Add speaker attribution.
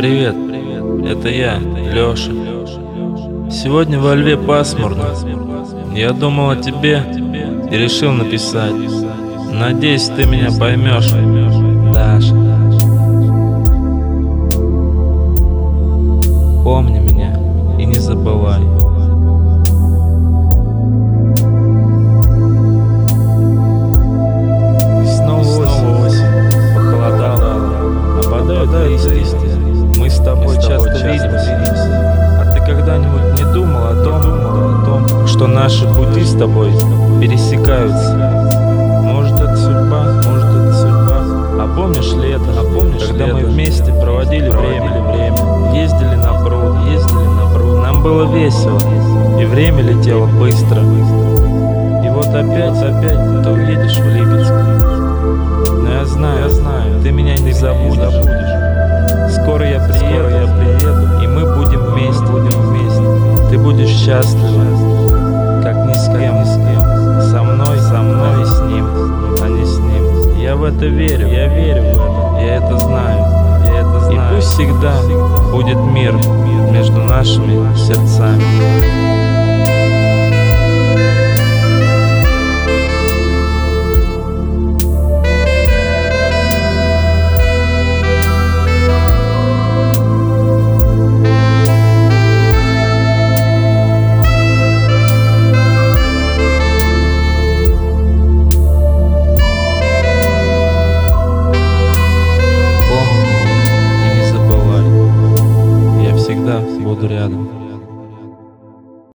Speaker 1: Привет, это я, Лёша. Сегодня во Льве пасмурно. Я думал о тебе и решил написать. Надеюсь, ты меня поймешь, Даша. Помни меня и не забывай. И снова осень, похолодало, опадают листья. С тобой часто видимся. А ты когда-нибудь не думал о том, о том, что наши пути с тобой пересекаются? Может это судьба, может это судьба. А помнишь лето, а помнишь, когда мы вместе проводили время, время, ездили на пруд, ездили на пруд. Нам было весело, и время летело быстро. И вот опять, опять ты уедешь в Липецк. Но я знаю, я знаю, ты меня не забудешь. Счастлива, как ни с кем, ни с кем. Со мной, со мной и с ним, а не с ним. Я в это верю, я верю в это, я это знаю, я это знаю. И пусть всегда будет мир между нашими сердцами. буду рядом.